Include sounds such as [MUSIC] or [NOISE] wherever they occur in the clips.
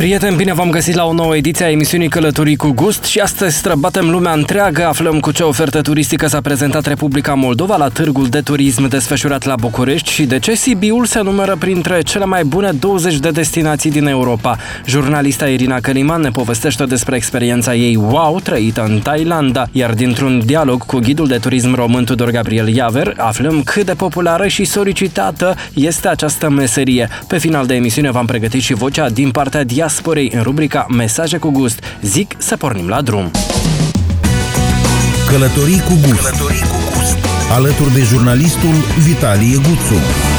Prieteni, bine v-am găsit la o nouă ediție a emisiunii Călătorii cu Gust și astăzi străbatem lumea întreagă, aflăm cu ce ofertă turistică s-a prezentat Republica Moldova la târgul de turism desfășurat la București și de ce Sibiul se numără printre cele mai bune 20 de destinații din Europa. Jurnalista Irina Căliman ne povestește despre experiența ei wow trăită în Thailanda, iar dintr-un dialog cu ghidul de turism român Tudor Gabriel Iaver, aflăm cât de populară și solicitată este această meserie. Pe final de emisiune v-am pregătit și vocea din partea dia diasporei în rubrica Mesaje cu gust. Zic să pornim la drum. Călătorii cu gust. Călătorii cu gust. Alături de jurnalistul Vitalie Guțu.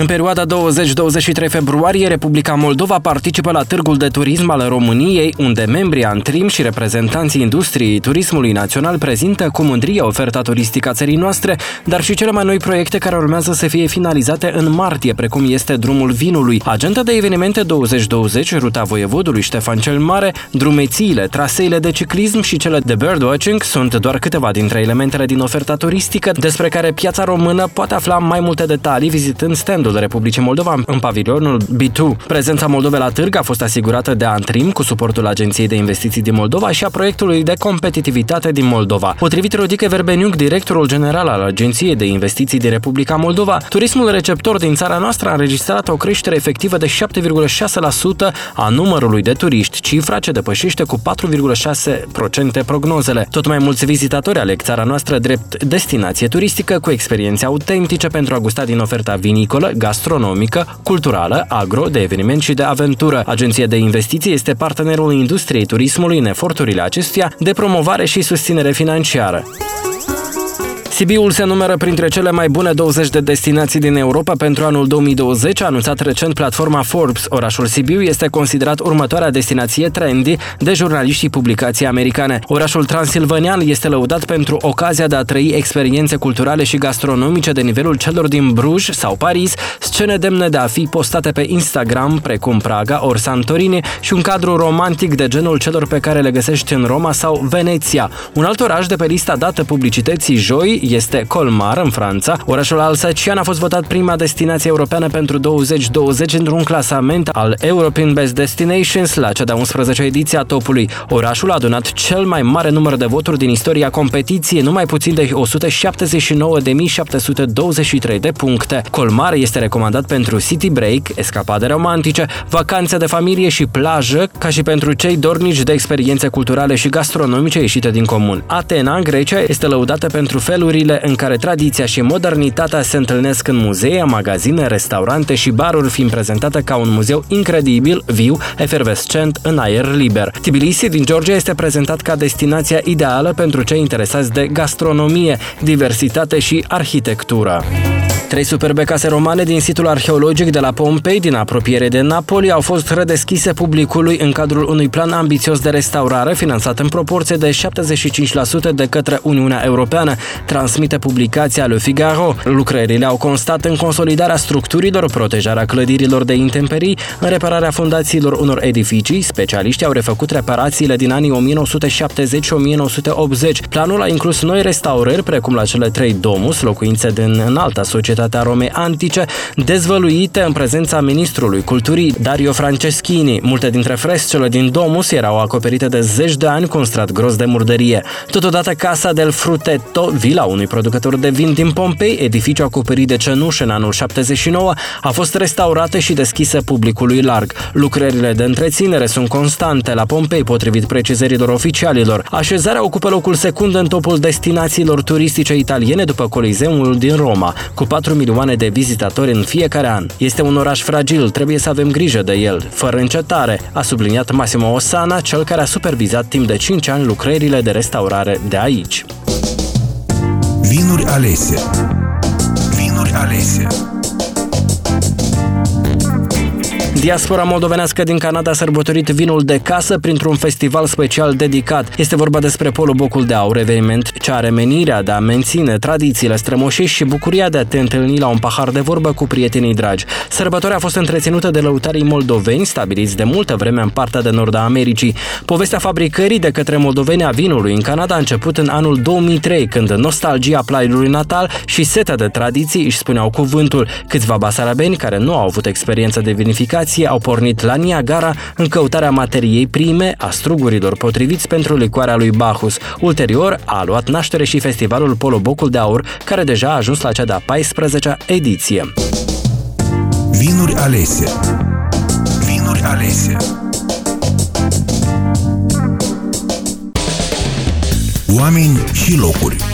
În perioada 20-23 februarie, Republica Moldova participă la Târgul de Turism al României, unde membrii Antrim și reprezentanții industriei turismului național prezintă cu mândrie oferta turistică a țării noastre, dar și cele mai noi proiecte care urmează să fie finalizate în martie, precum este Drumul Vinului, agenda de evenimente 2020, ruta Voievodului Ștefan cel Mare, drumețiile, traseile de ciclism și cele de birdwatching sunt doar câteva dintre elementele din oferta turistică despre care piața română poate afla mai multe detalii vizitând standul Sud-Estul Republicii Moldova în pavilionul B2. Prezența Moldovei la târg a fost asigurată de Antrim cu suportul Agenției de Investiții din Moldova și a proiectului de competitivitate din Moldova. Potrivit Rodică Verbeniuc, directorul general al Agenției de Investiții din Republica Moldova, turismul receptor din țara noastră a înregistrat o creștere efectivă de 7,6% a numărului de turiști, cifra ce depășește cu 4,6% prognozele. Tot mai mulți vizitatori aleg țara noastră drept destinație turistică cu experiențe autentice pentru a gusta din oferta vinicolă, gastronomică, culturală, agro, de eveniment și de aventură. Agenția de investiții este partenerul industriei turismului în eforturile acestuia de promovare și susținere financiară. Sibiul se numără printre cele mai bune 20 de destinații din Europa pentru anul 2020, a anunțat recent platforma Forbes. Orașul Sibiu este considerat următoarea destinație trendy de jurnaliști și publicații americane. Orașul transilvanian este lăudat pentru ocazia de a trăi experiențe culturale și gastronomice de nivelul celor din Bruj sau Paris, scene demne de a fi postate pe Instagram, precum Praga ori Santorini, și un cadru romantic de genul celor pe care le găsești în Roma sau Veneția. Un alt oraș de pe lista dată publicității joi este Colmar, în Franța. Orașul alsacian a fost votat prima destinație europeană pentru 2020 într-un clasament al European Best Destinations la cea de-a 11 ediție a topului. Orașul a adunat cel mai mare număr de voturi din istoria competiției, numai puțin de 179.723 de puncte. Colmar este recomandat pentru city break, escapade romantice, vacanțe de familie și plajă, ca și pentru cei dornici de experiențe culturale și gastronomice ieșite din comun. Atena, Grecia, este lăudată pentru feluri locurile în care tradiția și modernitatea se întâlnesc în muzee, magazine, restaurante și baruri, fiind prezentată ca un muzeu incredibil, viu, efervescent, în aer liber. Tbilisi din Georgia este prezentat ca destinația ideală pentru cei interesați de gastronomie, diversitate și arhitectură. Trei superbe case romane din situl arheologic de la Pompei, din apropiere de Napoli, au fost redeschise publicului în cadrul unui plan ambițios de restaurare, finanțat în proporție de 75% de către Uniunea Europeană, transmite publicația Le Figaro. Lucrările au constat în consolidarea structurilor, protejarea clădirilor de intemperii, în repararea fundațiilor unor edificii. Specialiștii au refăcut reparațiile din anii 1970-1980. Planul a inclus noi restaurări, precum la cele trei domus, locuințe din înalta societate societatea Romei antice, dezvăluite în prezența ministrului culturii Dario Franceschini. Multe dintre frescele din domus erau acoperite de zeci de ani cu un strat gros de murdărie. Totodată Casa del Frutetto, vila unui producător de vin din Pompei, edificiu acoperit de cenușă în anul 79, a fost restaurată și deschisă publicului larg. Lucrările de întreținere sunt constante la Pompei, potrivit precizărilor oficialilor. Așezarea ocupă locul secund în topul destinațiilor turistice italiene după Coliseumul din Roma, cu 4 4 milioane de vizitatori în fiecare an. Este un oraș fragil, trebuie să avem grijă de el, fără încetare, a subliniat Massimo Osana, cel care a supervizat timp de 5 ani lucrările de restaurare de aici. Vinuri alese. Vinuri alese Diaspora moldovenească din Canada a sărbătorit vinul de casă printr-un festival special dedicat. Este vorba despre Polo Bocul de Aur, eveniment ce are menirea de a menține tradițiile strămoșești și bucuria de a te întâlni la un pahar de vorbă cu prietenii dragi. Sărbătoarea a fost întreținută de lăutarii moldoveni stabiliți de multă vreme în partea de nord a Americii. Povestea fabricării de către moldoveni a vinului în Canada a început în anul 2003, când nostalgia plaiului natal și seta de tradiții își spuneau cuvântul. Câțiva basarabeni care nu au avut experiență de vinificație au pornit la Niagara în căutarea materiei prime a strugurilor potriviți pentru licoarea lui Bacchus. Ulterior a luat naștere și festivalul Polo Bocul de Aur, care deja a ajuns la cea de-a 14-a ediție. Vinuri alese Vinuri alese Oameni și locuri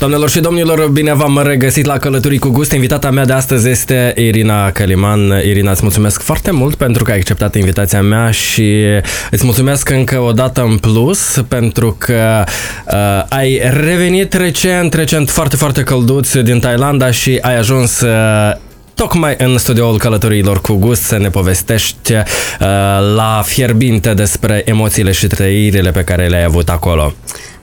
Doamnelor și domnilor, bine v-am regăsit la Călătorii cu Gust. Invitata mea de astăzi este Irina Căliman. Irina, îți mulțumesc foarte mult pentru că ai acceptat invitația mea și îți mulțumesc încă o dată în plus pentru că uh, ai revenit recent, recent foarte, foarte călduț din Thailanda și ai ajuns uh, tocmai în studioul călătorilor cu gust să ne povestești uh, la fierbinte despre emoțiile și trăirile pe care le-ai avut acolo.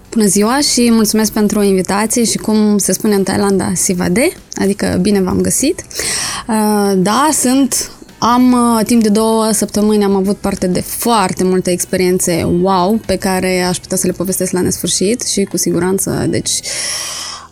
Bună ziua și mulțumesc pentru invitație și cum se spune în Thailanda, Sivade, adică bine v-am găsit. Uh, da, sunt am, uh, timp de două săptămâni, am avut parte de foarte multe experiențe wow, pe care aș putea să le povestesc la nesfârșit și cu siguranță, deci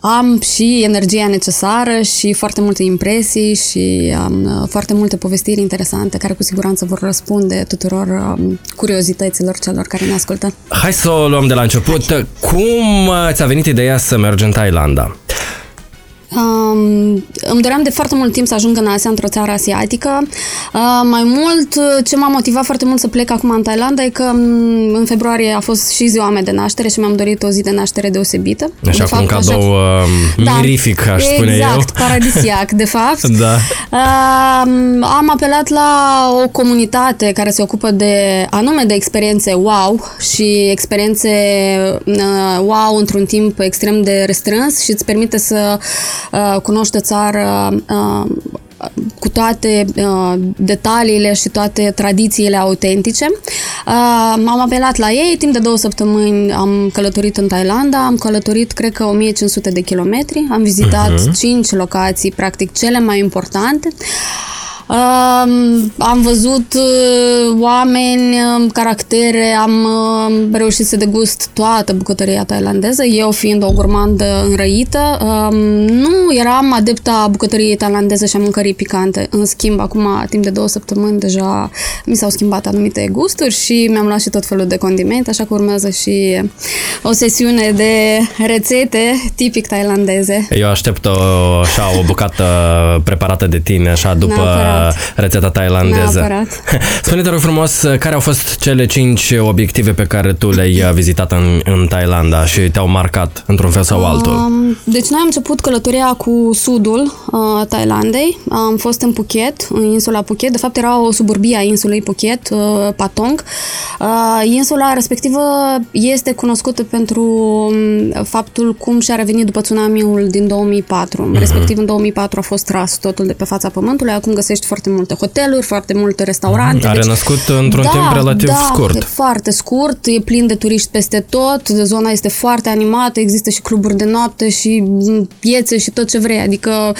am și energia necesară și foarte multe impresii și am uh, foarte multe povestiri interesante care cu siguranță vor răspunde tuturor um, curiozităților celor care ne ascultă. Hai să o luăm de la început. Hai. Cum uh, ți-a venit ideea să mergi în Thailanda? Um, îmi doream de foarte mult timp să ajung în Asia, într-o țară asiatică. Uh, mai mult, ce m-a motivat foarte mult să plec acum în Thailanda e că um, în februarie a fost și ziua mea de naștere și mi-am dorit o zi de naștere deosebită. Așa de fapt, un cadou așa... Uh, mirific, aș exact, spune eu. Exact, paradisiac, de fapt. [LAUGHS] da. Uh, am apelat la o comunitate care se ocupă de anume de experiențe wow și experiențe uh, wow într-un timp extrem de restrâns și îți permite să Uh, cunoște țara uh, cu toate uh, detaliile și toate tradițiile autentice. Uh, am apelat la ei, timp de două săptămâni am călătorit în Thailanda, am călătorit cred că 1500 de kilometri, am vizitat uh-huh. 5 locații, practic cele mai importante. Uh, Um, am văzut uh, oameni, um, caractere, am uh, reușit să degust toată bucătăria tailandeză, eu fiind o gurmandă înrăită. Um, nu eram adepta bucătăriei tailandeze și a mâncării picante. În schimb, acum, timp de două săptămâni, deja mi s-au schimbat anumite gusturi și mi-am luat și tot felul de condimente, așa că urmează și o sesiune de rețete tipic tailandeze. Eu aștept o, așa, o bucată preparată de tine, așa, după Neapărat rețeta tailandeză. [LAUGHS] Spune-te rog frumos, care au fost cele cinci obiective pe care tu le-ai vizitat în, în Thailanda și te-au marcat într-un fel sau altul? Um, deci noi am început călătoria cu sudul uh, Thailandei. Am fost în Phuket, în insula Phuket. De fapt era o suburbie a insulei Phuket, uh, Patong. Uh, insula respectivă este cunoscută pentru um, faptul cum și-a revenit după tsunamiul din 2004. Uh-huh. Respectiv în 2004 a fost tras totul de pe fața pământului. Acum găsești găsești foarte multe hoteluri, foarte multe restaurante. A deci, renăscut într-un da, timp relativ da, scurt. foarte scurt, e plin de turiști peste tot, zona este foarte animată, există și cluburi de noapte și piețe și tot ce vrei, adică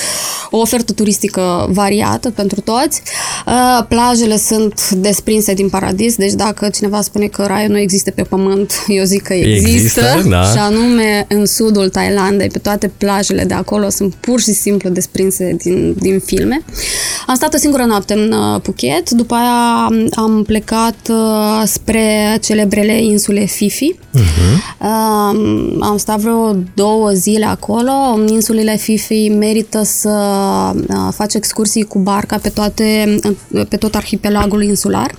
o ofertă turistică variată pentru toți. Uh, plajele sunt desprinse din paradis, deci dacă cineva spune că raiul nu există pe pământ, eu zic că există, există da. și anume în sudul Thailandei, pe toate plajele de acolo sunt pur și simplu desprinse din, din filme. Am stat o singură noapte în uh, Phuket, după aia am plecat uh, spre celebrele insule Fifi. Uh-huh. Am stat vreo două zile acolo. Insulele Fifi merită să uh, faci excursii cu barca pe, toate, pe tot arhipelagul insular.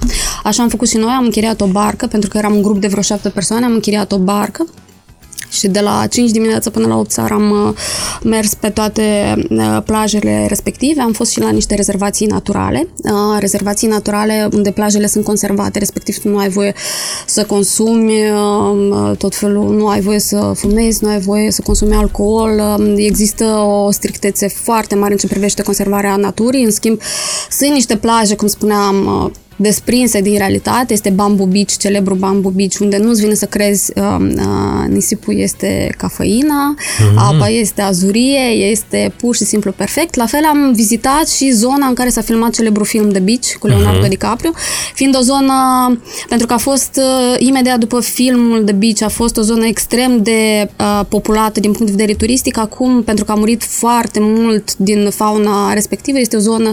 Așa am făcut și noi, am închiriat o barcă, pentru că eram un grup de vreo șapte persoane, am închiriat o barcă și de la 5 dimineața până la 8 seara am uh, mers pe toate uh, plajele respective. Am fost și la niște rezervații naturale, uh, rezervații naturale unde plajele sunt conservate, respectiv nu ai voie să consumi tot felul, nu ai voie să fumezi, nu ai voie să consumi alcool. Um, există o strictețe foarte mare în ce privește conservarea naturii. În schimb, sunt niște plaje, cum spuneam, desprinse din realitate. Este Bamboo Beach, celebru Bamboo Beach, unde nu-ți vine să crezi uh, uh, nisipul este cafeina, mm-hmm. apa este azurie, este pur și simplu perfect. La fel am vizitat și zona în care s-a filmat celebru film The Beach cu Leonardo mm-hmm. DiCaprio, fiind o zonă, pentru că a fost uh, imediat după filmul The Beach, a fost o zonă extrem de uh, populată din punct de vedere turistic. Acum, pentru că a murit foarte mult din fauna respectivă, este o zonă,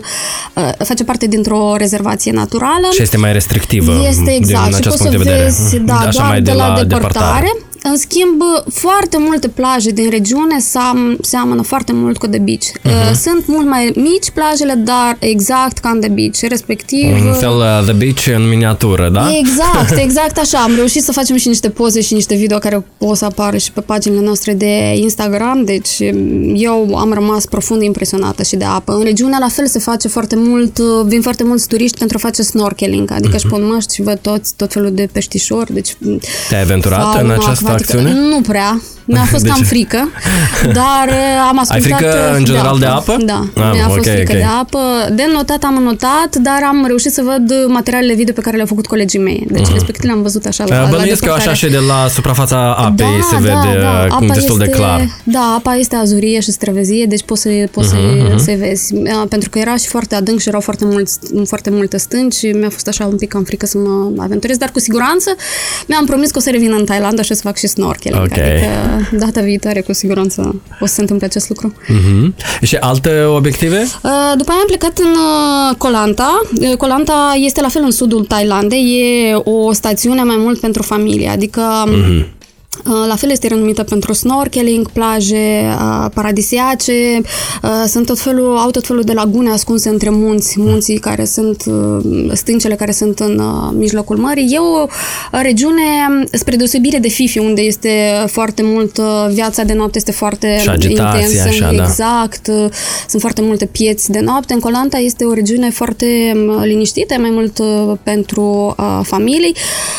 uh, face parte dintr-o rezervație naturală Și este mai restrictivă Este exact. din acest și punct de vedere. Vezi, da, Așa doar mai de, de la, la depărtare. depărtare. În schimb, foarte multe plaje din regiune seam, seamănă foarte mult cu The Beach. Uh-huh. Sunt mult mai mici plajele, dar exact ca în The Beach, respectiv... Un fel uh, The Beach în miniatură, da? Exact, [LAUGHS] exact așa. Am reușit să facem și niște poze și niște video care o să apară și pe paginile noastre de Instagram, deci eu am rămas profund impresionată și de apă. În regiune, la fel, se face foarte mult, vin foarte mulți turiști pentru a face snorkeling, adică uh-huh. își pun măști și văd toți, tot felul de peștișori, deci... Te-ai aventurat în această acțiune? Nu prea. Mi-a [LAUGHS] fost cam frică, dar uh, am ascultat... Ai frică în general de apă? Da, ah, mi-a fost okay, frică okay. de apă. De notat am notat, dar am reușit să văd materialele video pe care le-au făcut colegii mei. Deci, uh-huh. respectiv, le-am văzut așa la, Bănuiesc la că așa și de la suprafața apei da, se da, vede da. Apa destul este, de clar. Da, apa este azurie și străvezie, deci poți să, poți uh-huh, să, să vezi. Pentru că era și foarte adânc și erau foarte, mulți, foarte multe stânci și mi-a fost așa un pic cam frică să mă aventurez, dar cu siguranță mi-am promis că o să revin în Thailanda și o să fac și snorkeling. Okay. Adică data viitoare cu siguranță o să se întâmple acest lucru. Uh-huh. Și alte obiective? După aia am plecat în Koh Lanta. Koh Lanta este la fel în sudul Thailandei, e o stațiune mai mult pentru familie, adică uh-huh. La fel este renumită pentru snorkeling, plaje paradisiace, sunt tot felul, au tot felul de lagune ascunse între munți, munții care sunt, stâncele care sunt în mijlocul mării. E o regiune, spre deosebire de Fifi, unde este foarte mult, viața de noapte este foarte și agitație, intensă. Așa, exact, da. sunt foarte multe pieți de noapte. În Colanta este o regiune foarte liniștită, mai mult pentru familii.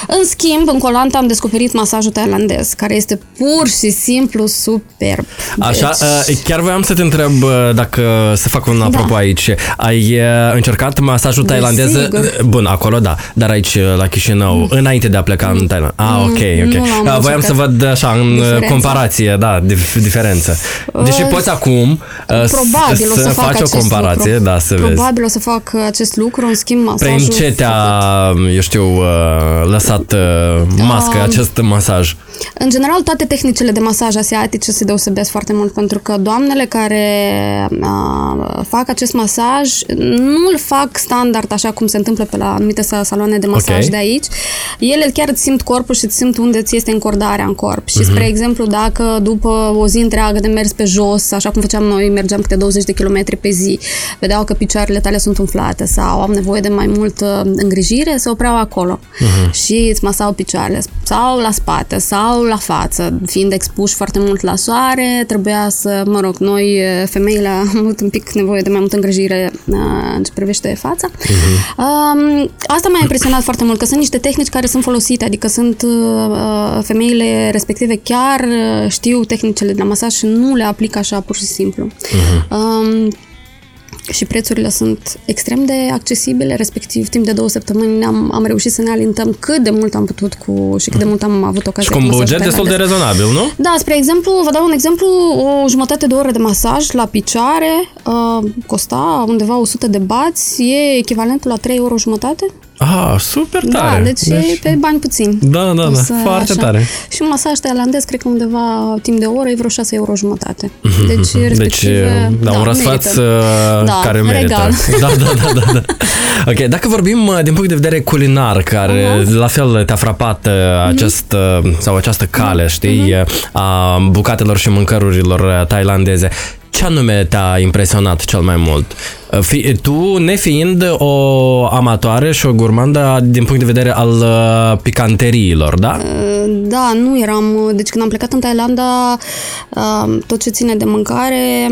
În schimb, în Colanta am descoperit masajul tailandez care este pur și simplu superb. Așa, deci... chiar voiam să te întreb dacă să fac un apropo da. aici. Ai încercat masajul tailandez? Desigur. Bun, acolo da, dar aici la Chișinău, mm. înainte de a pleca mm. în Thailand. Ah, ok, ok. Nu voiam să văd așa, în diferența. comparație, da, dif- diferență. Deși uh, poți acum probabil să, o să fac faci o comparație, lucru. da, să probabil vezi. o să fac acest lucru, în schimb masajul... Prin ce te-a, eu știu, lăsat mască, uh, acest masaj? În general, toate tehnicile de masaj asiatice se deosebesc foarte mult pentru că doamnele care uh, fac acest masaj nu îl fac standard așa cum se întâmplă pe la anumite saloane de masaj okay. de aici. Ele chiar îți simt corpul și îți simt unde ți este încordarea în corp. Și, uh-huh. spre exemplu, dacă după o zi întreagă de mers pe jos, așa cum făceam noi, mergeam câte 20 de kilometri pe zi, vedeau că picioarele tale sunt umflate sau au nevoie de mai multă îngrijire, se opreau acolo uh-huh. și îți masau picioarele sau la spate sau la față, fiind expuși foarte mult la soare, trebuia să, mă rog, noi, femeile, am avut un pic nevoie de mai multă îngrijire în ce privește fața. Uh-huh. Asta m-a impresionat foarte mult, că sunt niște tehnici care sunt folosite, adică sunt femeile respective chiar știu tehnicile de masaj și nu le aplică așa pur și simplu. Uh-huh și prețurile sunt extrem de accesibile, respectiv timp de două săptămâni am, am reușit să ne alintăm cât de mult am putut cu și cât de mult am avut ocazia Și cu un buget destul de rezonabil, nu? Da, spre exemplu, vă dau un exemplu, o jumătate de oră de masaj la picioare uh, costa undeva 100 de bați, e echivalentul la 3 euro jumătate. Ah, super tare! Da, deci, deci... e pe bani puțini. Da, da, da, foarte așa. tare. Și un masaj tailandez, cred că undeva timp de o oră e vreo 6 euro jumătate. Deci, respectiv, deci, da, da, un răsfăț da, care merită. Regal. [LAUGHS] Da, da, da, da, da. Ok, dacă vorbim uh, din punct de vedere culinar, care uh-huh. la fel te-a frapat uh-huh. acest, uh, sau această cale, uh-huh. știi, uh-huh. a bucatelor și mâncărurilor tailandeze, ce anume te-a impresionat cel mai mult? Fi, tu, nefiind o amatoare și o gurmandă din punct de vedere al uh, picanteriilor, da? Da, nu eram. Deci când am plecat în Thailanda, uh, tot ce ține de mâncare,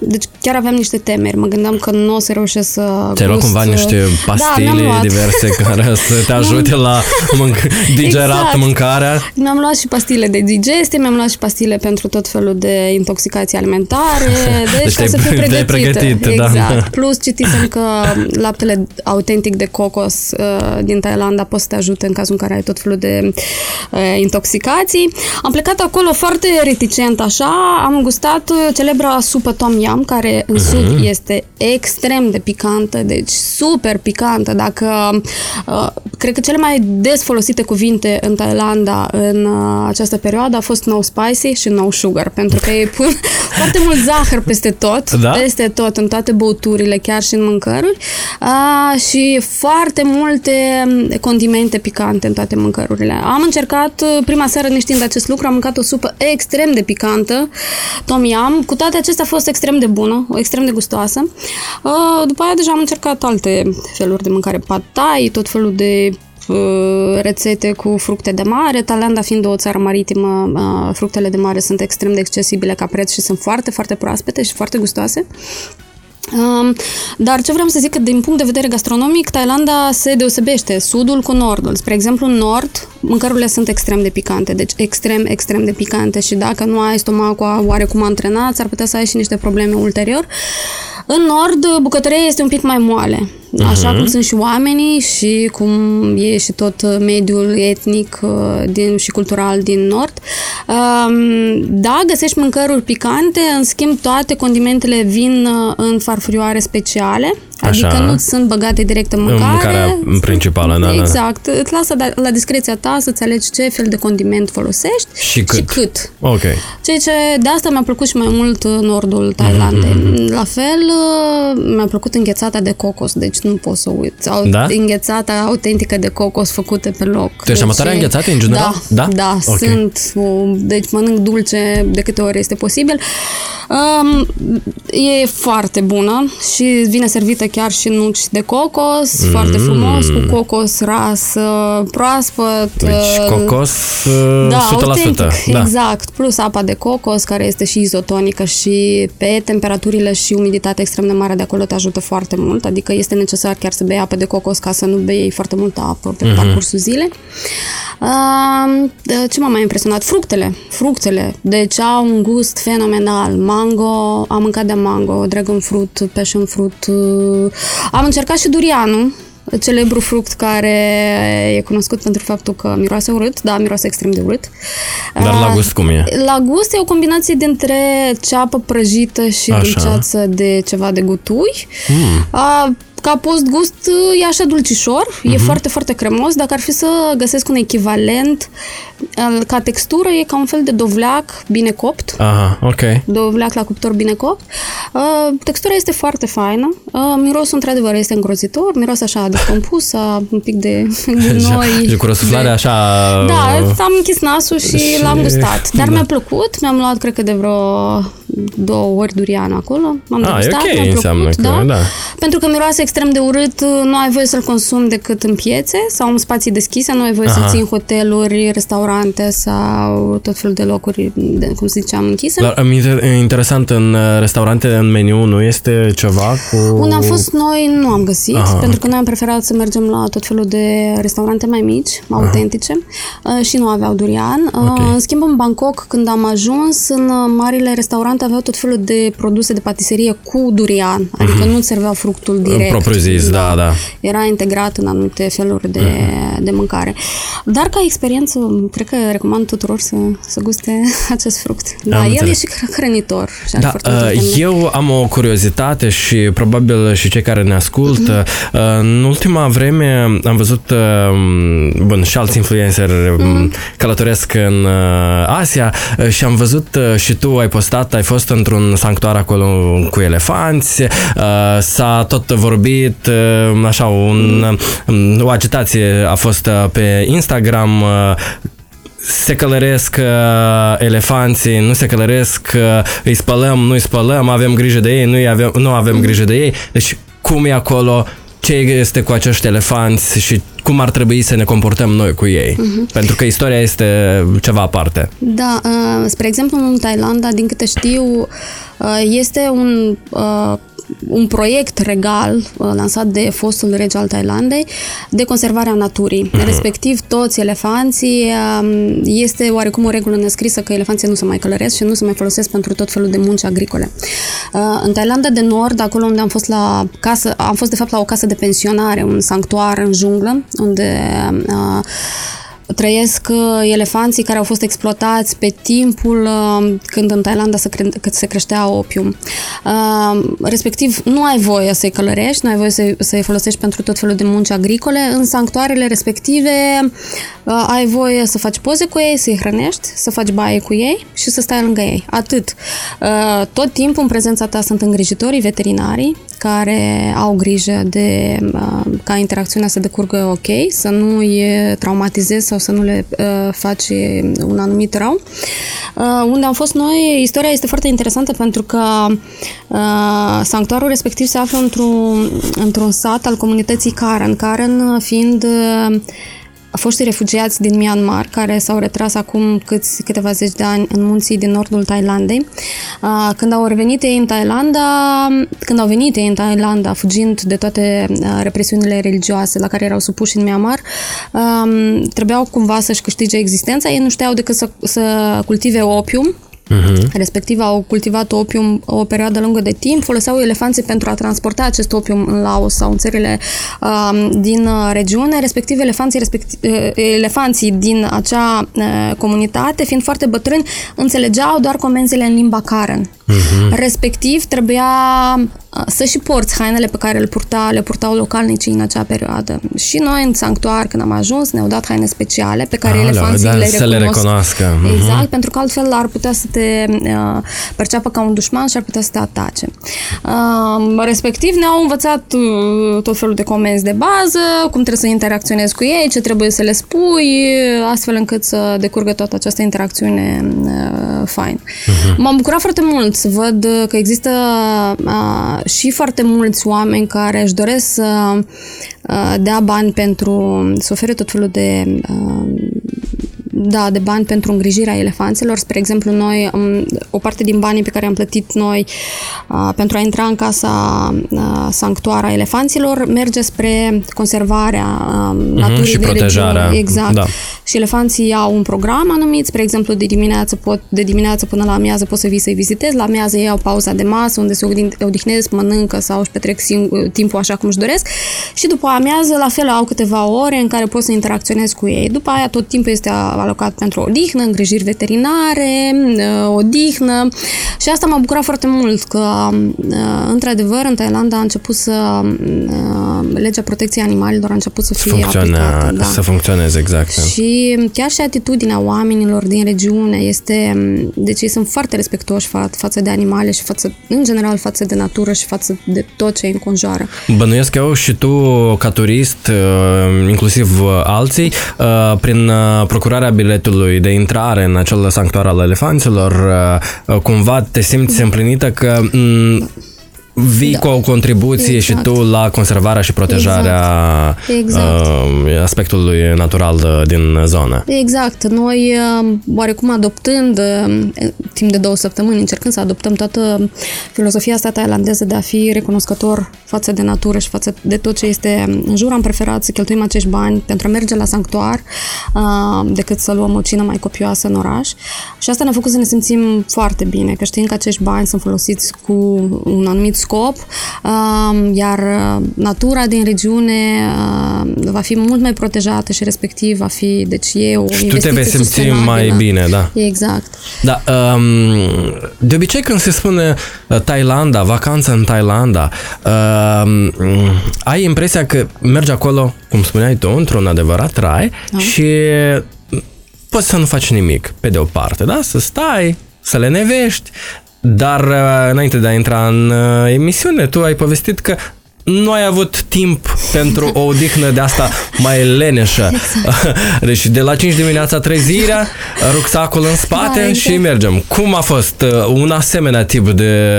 deci chiar aveam niște temeri. Mă gândeam că nu o să reușesc să Ți-ai luat cumva niște pastile da, diverse care [LAUGHS] să te ajute la mânc- digerat exact. mâncarea? Mi-am luat și pastile de digestie, mi-am luat și pastile pentru tot felul de intoxicații alimentare. [LAUGHS] Deci, deci ca să fiu [LAUGHS] pregătită. Pregătit, da. exact. Da. Plus citisem că laptele autentic de cocos uh, din Thailanda poate să te ajute în cazul în care ai tot felul de uh, intoxicații. Am plecat acolo foarte reticent așa, am gustat uh, celebra supă tom yam, care în uh-huh. sud este extrem de picantă, deci super picantă. Dacă uh, cred că cele mai des folosite cuvinte în Thailanda în uh, această perioadă a fost no spicy și no sugar, pentru că ei pun [LAUGHS] foarte mult zahăr peste tot, da? peste tot, în toate băuturile, chiar și în mâncăruri, uh, și foarte multe condimente picante în toate mâncărurile. Am încercat uh, prima seară neștiind acest lucru, am mâncat o supă extrem de picantă, tom yam, cu toate acestea a fost extrem de bună, extrem de gustoasă. Uh, după aia deja am încercat alte feluri de mâncare, pad thai, tot felul de uh, rețete cu fructe de mare. Thailanda fiind o țară maritimă, fructele de mare sunt extrem de accesibile ca preț și sunt foarte, foarte proaspete și foarte gustoase. Um, dar ce vreau să zic că din punct de vedere gastronomic, Thailanda se deosebește sudul cu nordul. Spre exemplu, în nord, mâncărurile sunt extrem de picante, deci extrem, extrem de picante și dacă nu ai stomacul oarecum antrenat, ar putea să ai și niște probleme ulterior. În nord, bucătăria este un pic mai moale. Așa uh-huh. cum sunt și oamenii și cum e și tot mediul etnic uh, din, și cultural din nord. Um, da, găsești mâncăruri picante, în schimb toate condimentele vin uh, în farfurioare speciale Adică Așa. nu sunt băgate direct în mâncare. Mâncarea principală, da, Exact. Da. Îți lasă la discreția ta să-ți alegi ce fel de condiment folosești și cât. Și cât. Ok. Ceea ce de asta mi-a plăcut și mai mult nordul Thailandei. Mm-hmm. La fel, mi-a plăcut înghețata de cocos, deci nu pot să uit. Da? Înghețata autentică de cocos făcută pe loc. Tu ești deci, înghețate în general? Da, da, da okay. sunt. Deci mănânc dulce de câte ori este posibil. Um, e foarte bună și vine servită chiar și nuci de cocos, mm. foarte frumos, cu cocos ras proaspăt. Deci uh, cocos uh, da, 100%. Autentic, da, exact. Plus apa de cocos, care este și izotonică și pe temperaturile și umiditatea extrem de mare de acolo te ajută foarte mult, adică este necesar chiar să bei apă de cocos ca să nu bei foarte multă apă pe mm-hmm. parcursul zilei. Uh, ce m-a mai impresionat? Fructele. Fructele. Deci au un gust fenomenal. Mango, am mâncat de mango, dragon fruit, passion fruit. Uh, am încercat și durianul, celebru fruct care e cunoscut pentru faptul că miroase urât, da, miroase extrem de urât. Dar la gust cum e? La gust e o combinație dintre ceapă prăjită și Așa. dulceață de ceva de gutui. Mm ca post-gust e așa dulcișor, uh-huh. e mhm. foarte, foarte cremos. Dacă ar fi să găsesc un echivalent, ca textură e ca un fel de dovleac bine copt. Aha, ok. Dovleac la cuptor bine copt. Uh, textura este foarte faină. Uh, mirosul, într-adevăr, este îngrozitor. Miros așa descompus, un pic de [LAUGHS] gunoi. Și cu răsuflare așa... Da, am închis nasul și, și... l-am gustat. Dar da. mi-a plăcut. Mi-am luat, cred că, de vreo două ori durian acolo. M-am ah, degustat, okay, mi-a plăcut, că, da. da. Pentru că miroase extrem de urât, nu ai voie să-l consumi decât în piețe sau în spații deschise, nu ai voie Aha. să ții în hoteluri, restaurante sau tot felul de locuri, de, cum ziceam, închise. Dar interesant, în uh, restaurante, în meniu, nu este ceva cu... Unde am fost noi, nu am găsit, Aha. pentru că noi am preferat să mergem la tot felul de restaurante mai mici, Aha. autentice, uh, și nu aveau durian. Uh, okay. În schimb, în Bangkok, când am ajuns, în marile restaurante aveau tot felul de produse de patiserie cu durian, adică uh-huh. nu serveau fructul direct. Propriu zis, da, da. Era integrat în anumite feluri de, uh-huh. de mâncare. Dar ca experiență, cred că recomand tuturor să, să guste [LAUGHS] acest fruct. Da, am el înțeles. e și hrănitor. Și da, uh, eu am o curiozitate și probabil și cei care ne ascultă. Uh-huh. Uh, în ultima vreme am văzut, uh, bun, și alți influenceri uh-huh. călătoresc în uh, Asia uh, și am văzut uh, și tu ai postat, ai fost într-un sanctuar acolo cu elefanți, uh, s-a tot vorbit, uh, așa, un, um, o agitație a fost uh, pe Instagram se călăresc uh, elefanții, nu se călăresc, uh, îi spălăm, nu îi spălăm, avem grijă de ei, nu avem, nu avem grijă de ei. Deci cum e acolo, ce este cu acești elefanți și cum ar trebui să ne comportăm noi cu ei. Uh-huh. Pentru că istoria este ceva aparte. Da, uh, spre exemplu în Thailanda, din câte știu, uh, este un uh, un proiect regal uh, lansat de fostul rege al Thailandei de conservarea naturii. Mm-hmm. Respectiv, toți elefanții um, este oarecum o regulă nescrisă că elefanții nu se mai călăresc și nu se mai folosesc pentru tot felul de munci agricole. Uh, în Thailanda de Nord, acolo unde am fost la casă, am fost de fapt la o casă de pensionare, un sanctuar în junglă, unde uh, trăiesc uh, elefanții care au fost exploatați pe timpul uh, când în Thailanda se, cre- se creștea opium. Uh, respectiv, nu ai voie să-i călărești, nu ai voie să-i, să-i folosești pentru tot felul de munci agricole. În sanctuarele respective ai voie să faci poze cu ei, să-i hrănești, să faci baie cu ei și să stai lângă ei. Atât. Tot timpul în prezența ta sunt îngrijitorii veterinarii care au grijă de ca interacțiunea să decurgă ok, să nu îi traumatizezi sau să nu le uh, faci un anumit rău. Uh, unde am fost noi, istoria este foarte interesantă pentru că uh, sanctuarul respectiv se află într-un, într-un sat al comunității Karen, Karen fiind uh, foștii refugiați din Myanmar, care s-au retras acum câți, câteva zeci de ani în munții din nordul Thailandei. Când au revenit ei în Thailanda, când au venit ei în Thailanda, fugind de toate represiunile religioase la care erau supuși în Myanmar, trebuiau cumva să-și câștige existența. Ei nu știau decât să, să cultive opium, Uh-huh. Respectiv au cultivat opium o perioadă lungă de timp, foloseau elefanții pentru a transporta acest opium în Laos sau în țările uh, din regiune, respectiv elefanții, respectiv, uh, elefanții din acea uh, comunitate, fiind foarte bătrâni, înțelegeau doar comenzile în limba Karen. Uh-huh. Respectiv, trebuia să și porți hainele pe care le, purta, le purtau localnicii în acea perioadă. Și noi în sanctuar, când am ajuns, ne-au dat haine speciale pe care ah, elefanții da, le, să le recunoască. Exact, uh-huh. pentru că altfel ar putea să te uh, perceapă ca un dușman și ar putea să te atace. Uh, respectiv, ne-au învățat uh, tot felul de comenzi de bază, cum trebuie să interacționezi cu ei, ce trebuie să le spui, astfel încât să decurgă toată această interacțiune uh, fain. Uh-huh. M-am bucurat foarte mult să văd că există uh, și foarte mulți oameni care își doresc să uh, dea bani pentru să ofere tot felul de uh, da, de bani pentru îngrijirea elefanților. Spre exemplu, noi, um, o parte din banii pe care am plătit noi uh, pentru a intra în casa uh, sanctuară a elefanților merge spre conservarea uh, naturii și de protejarea. Regiune. Exact. Da. Și elefanții au un program anumit, spre exemplu, de dimineață, pot, de dimineață până la amiază poți să vii să-i vizitezi, la amiază ei au pauza de masă unde se odihnesc, mănâncă sau își petrec singur, timpul așa cum își doresc și după amiază la fel au câteva ore în care poți să interacționezi cu ei. După aia tot timpul este alocat pentru odihnă, îngrijiri veterinare, uh, odihnă și asta m-a bucurat foarte mult că, uh, într-adevăr, în Thailanda a început să uh, legea protecției animalelor a început să fie Funcțione, aplicată. Da. Să funcționeze, exact. Și chiar și atitudinea oamenilor din regiune este, deci ei sunt foarte respectuoși fa- față de animale și față, în general, față de natură și față de tot ce îi înconjoară. Bănuiesc eu și tu, ca turist, inclusiv alții, prin procurarea biletului de intrare în acel sanctuar al elefanților, uh, cumva te simți împlinită că mm, vii da. cu o contribuție exact. și tu la conservarea și protejarea exact. Exact. Uh, aspectului natural din zonă. Exact. Noi, uh, oarecum adoptând, uh, timp de două săptămâni, încercând să adoptăm toată filosofia asta tailandeză de a fi recunoscător față de natură și față de tot ce este în jur, am preferat să cheltuim acești bani pentru a merge la sanctuar uh, decât să luăm o cină mai copioasă în oraș. Și asta ne-a făcut să ne simțim foarte bine, că știm că acești bani sunt folosiți cu un anumit scop, iar uh, natura din regiune uh, va fi mult mai protejată și respectiv va fi, deci e o Și tu te vei simți mai bine, da. Exact. Da, um, de obicei când se spune uh, Thailanda, vacanță în Thailanda, um, ai impresia că mergi acolo, cum spuneai tu, într-un adevărat trai da. și poți să nu faci nimic, pe de o parte, da? Să stai, să le nevești, dar uh, înainte de a intra în uh, emisiune, tu ai povestit că nu ai avut timp pentru o odihnă de asta mai leneșă. Exact. Deci de la 5 dimineața trezirea, rucsacul în spate da, exact. și mergem. Cum a fost uh, un asemenea tip de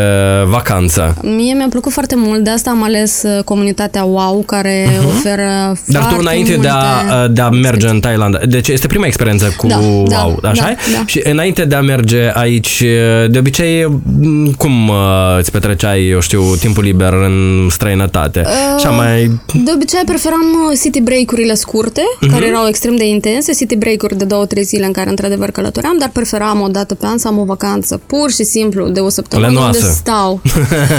vacanță? Mie mi-a plăcut foarte mult, de asta am ales uh, comunitatea WOW, care uh-huh. oferă Dar tu înainte de a, uh, de a merge în Thailanda, deci este prima experiență cu da, WOW, da, așa da, da. Și înainte de a merge aici, de obicei, cum îți petreceai, eu știu, timpul liber în străinătate? Uh, și mai... De obicei preferam city break-urile scurte, uh-huh. care erau extrem de intense, city break-uri de două-trei zile în care într-adevăr călătoream, dar preferam o dată pe an să am o vacanță, pur și simplu, de o săptămână Lenoasă. unde stau.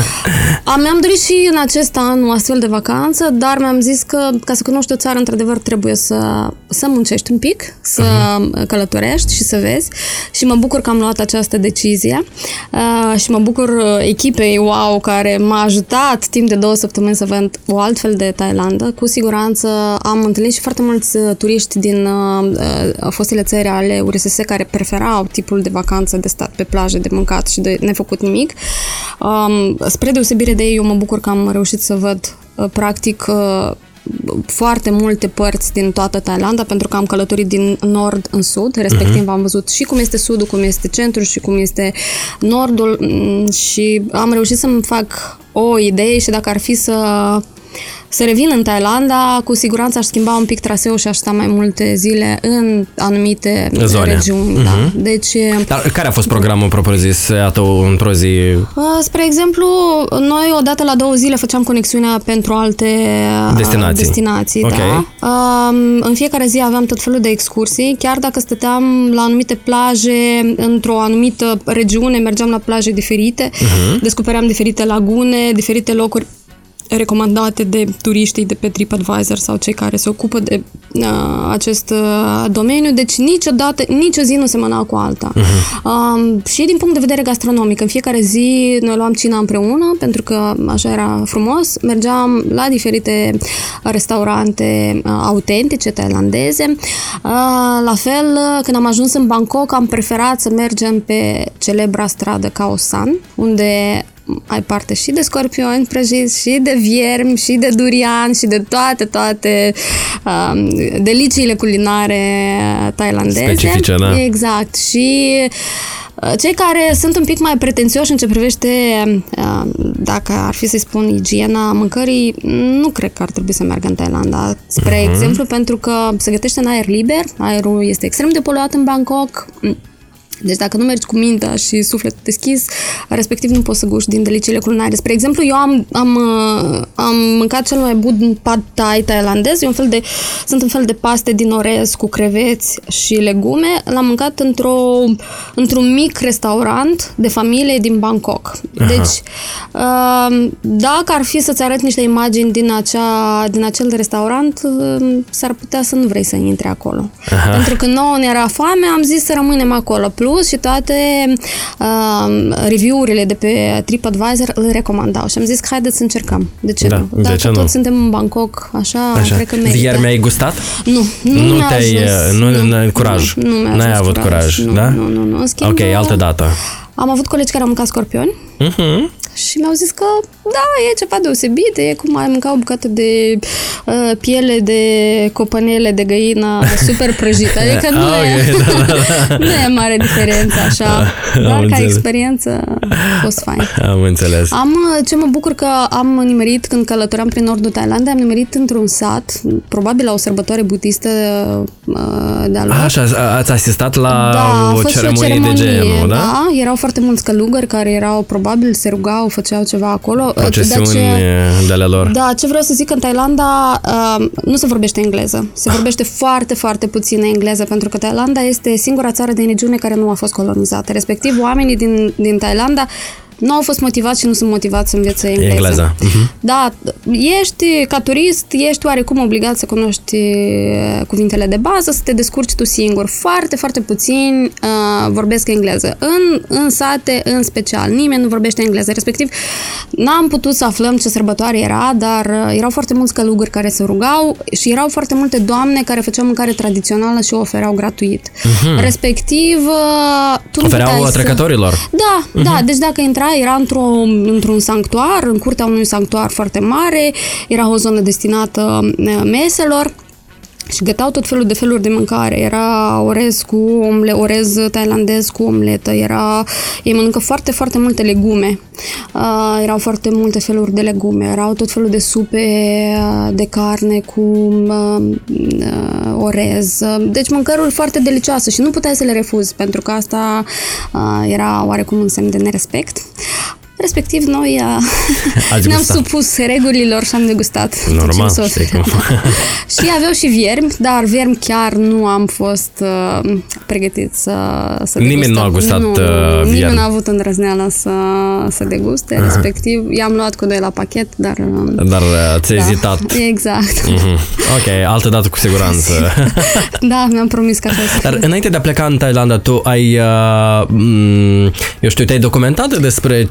[LAUGHS] am, mi-am dorit și în acest an o astfel de vacanță, dar mi-am zis că ca să cunoști o țară, într-adevăr, trebuie să, să muncești un pic, să uh-huh. călătorești și să vezi. Și mă bucur că am luat această decizie uh, și mă bucur uh, echipei WOW care m-a ajutat timp de două săptămâni să văd o altfel de Thailanda. Cu siguranță am întâlnit și foarte mulți uh, turiști din uh, uh fostele țări ale URSS care preferau tipul de vacanță de stat pe plajă, de mâncat și de nefăcut nimic. Um, spre deosebire de ei, eu mă bucur că am reușit să văd uh, practic uh, foarte multe părți din toată Thailanda, pentru că am călătorit din nord în sud, respectiv uh-huh. am văzut și cum este sudul, cum este centrul și cum este nordul mm, și am reușit să-mi fac o idee și dacă ar fi să să revin în Thailanda, cu siguranță aș schimba un pic traseul și aș sta mai multe zile în anumite Zone. regiuni. Uh-huh. Da. Mhm. Deci, Dar care a fost programul propriu-zis, iată, într-o zi? Spre exemplu, noi odată la două zile făceam conexiunea pentru alte destinații. destinații okay. da. În fiecare zi aveam tot felul de excursii, chiar dacă stăteam la anumite plaje, într-o anumită regiune, mergeam la plaje diferite, uh-huh. descopeream diferite lagune, diferite locuri recomandate de turiștii de pe TripAdvisor sau cei care se ocupă de uh, acest uh, domeniu, deci niciodată, nicio zi nu semăna cu alta. Uh-huh. Uh, și din punct de vedere gastronomic, în fiecare zi noi luam cina împreună, pentru că așa era frumos, mergeam la diferite restaurante uh, autentice, tailandeze. Uh, la fel, când am ajuns în Bangkok, am preferat să mergem pe celebra stradă Khao San, unde ai parte și de scorpioni prăjiți, și de viermi, și de durian, și de toate, toate um, deliciile culinare tailandeze. Specifice, da. Exact. Și uh, cei care sunt un pic mai pretențioși în ce privește, uh, dacă ar fi să-i spun, igiena mâncării, nu cred că ar trebui să meargă în Thailanda. Spre uh-huh. exemplu, pentru că se gătește în aer liber, aerul este extrem de poluat în Bangkok, deci dacă nu mergi cu mintea și sufletul deschis, respectiv nu poți să guști din deliciile culinare. Spre exemplu, eu am, am, uh, am mâncat cel mai bun pad thai tailandez, e un fel de, sunt un fel de paste din orez cu creveți și legume. L-am mâncat într-o, într-un mic restaurant de familie din Bangkok. Aha. Deci, uh, dacă ar fi să-ți arăt niște imagini din, acea, din acel restaurant, uh, s-ar putea să nu vrei să intri acolo. Aha. Pentru că nouă ne era foame, am zis să rămânem acolo. Plus, Plus și toate uh, review-urile de pe TripAdvisor îl recomandau și am zis că haideți să încercăm. De ce da, nu? Dacă de ce tot nu? suntem în Bangkok, așa, așa, cred că merită. Iar mi-ai gustat? Nu, nu, nu te-ai, ajuns, nu, nu, nu, curaj. Nu, nu N-ai avut curaj, curaj nu, da? Nu, nu, nu. În schimb, ok, altă dată. Am avut colegi care au mâncat scorpioni. Uh-huh și mi-au zis că da, e ceva deosebit, e cum ai mânca o bucată de uh, piele de copanele de găină super prăjită. [LAUGHS] Adică nu, ah, e, okay, da, da, da. [LAUGHS] nu e mare diferență așa, [LAUGHS] dar am ca înțeles. experiență a fost fain. Am înțeles. Am, uh, ce mă bucur că am nimerit când călătoream prin nordul Thailandei, am nimerit într-un sat, probabil la o sărbătoare budistă uh, de-a lor. Așa, ați asistat la da, o ceremonie, o ceremonie de genul, da? Da, erau foarte mulți călugări care erau, probabil, se rugau sau făceau ceva acolo. Procesiuni de ale lor. Da, ce vreau să zic, în Thailanda uh, nu se vorbește engleză. Se vorbește foarte, foarte puțin engleză, pentru că Thailanda este singura țară din regiune care nu a fost colonizată. Respectiv, oamenii din, din Thailanda nu au fost motivați și nu sunt motivați să învețe engleză. Engleza. Uh-huh. Da, ești ca turist, ești oarecum obligat să cunoști uh, cuvintele de bază, să te descurci tu singur. Foarte, foarte puțin uh, vorbesc engleză. În, în sate, în special, nimeni nu vorbește engleză. Respectiv, N-am putut să aflăm ce sărbătoare era, dar uh, erau foarte mulți călugări care se rugau și erau foarte multe doamne care făceau mâncare tradițională și o ofereau gratuit. Uh-huh. Respectiv, uh, tu Ofereau să... trecătorilor. Da, uh-huh. da. Deci dacă intra, era într-o, într-un sanctuar, în curtea unui sanctuar foarte mare, era o zonă destinată uh, meselor și gătau tot felul de feluri de mâncare. Era orez cu omle, orez tailandez cu omletă, era... Ei mănâncă foarte, foarte multe legume. Uh, erau foarte multe feluri de legume, erau tot felul de supe uh, de carne cu uh, uh, orez. Deci mâncăruri foarte delicioase și nu puteai să le refuzi, pentru că asta uh, era oarecum un semn de nerespect. Respectiv, noi [LAUGHS] Ați ne-am supus regulilor și am degustat. Normal, știi [LAUGHS] Și aveau și viermi, dar viermi chiar nu am fost uh, pregătit să, să Nimeni degustăm. nu a gustat nu, uh, viermi. Nimeni nu a avut îndrăzneala să, să deguste, uh-huh. respectiv. I-am luat cu doi la pachet, dar... Uh, dar uh, ți-ai da, ezitat. Exact. Uh-huh. Ok, altă dată cu siguranță. [LAUGHS] da, mi-am promis că așa Dar înainte de a pleca în Thailanda, tu ai, uh, eu știu, te-ai documentat despre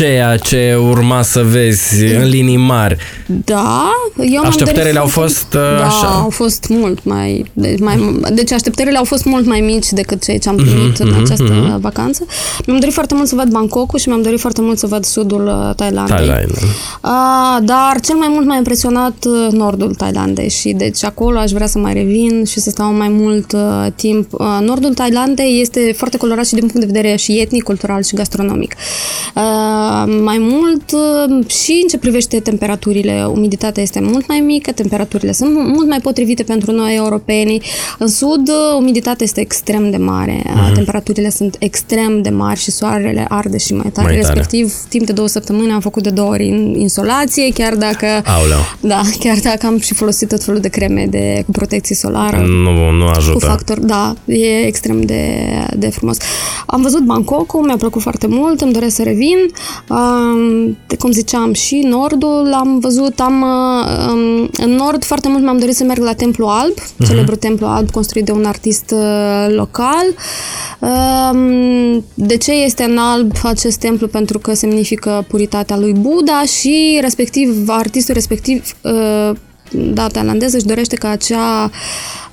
ceea ce urma să vezi în linii mari. Da, eu Așteptările au fost uh, da, așa. au fost mult mai, deci, mai... Deci așteptările au fost mult mai mici decât cei ce am primit mm-hmm, în mhm, această mm-hmm. vacanță. Mi-am dorit foarte mult să văd Bangkok și mi-am dorit foarte mult să văd sudul uh, Thailandei. Thailand. Uh, dar cel mai mult m-a impresionat uh, nordul Thailandei și deci acolo aș vrea să mai revin și să stau mai mult uh, timp. Uh, nordul Thailandei este foarte colorat și din punct de vedere și etnic, cultural și gastronomic. Uh, mai mult uh, și în ce privește temperaturile, umiditatea este mult mai mică, temperaturile sunt mult mai potrivite pentru noi europenii. În sud, uh, umiditatea este extrem de mare, uh-huh. temperaturile sunt extrem de mari și soarele arde și mai tare. Mai tare. Respectiv, timp de două săptămâni am făcut de două ori în insolație, chiar dacă Aoleu. da, chiar dacă am și folosit tot felul de creme de cu protecție solară. Nu, nu ajută. Cu factor, da, e extrem de, de frumos. Am văzut Bangkok, mi-a plăcut foarte mult, îmi doresc să revin. De cum ziceam, și Nordul am văzut, am în Nord foarte mult mi-am dorit să merg la Templu Alb, uh-huh. celebrul Templu Alb construit de un artist uh, local. De ce este în alb acest templu? Pentru că semnifică puritatea lui Buddha și respectiv artistul respectiv uh, da, tailandeză își dorește ca acea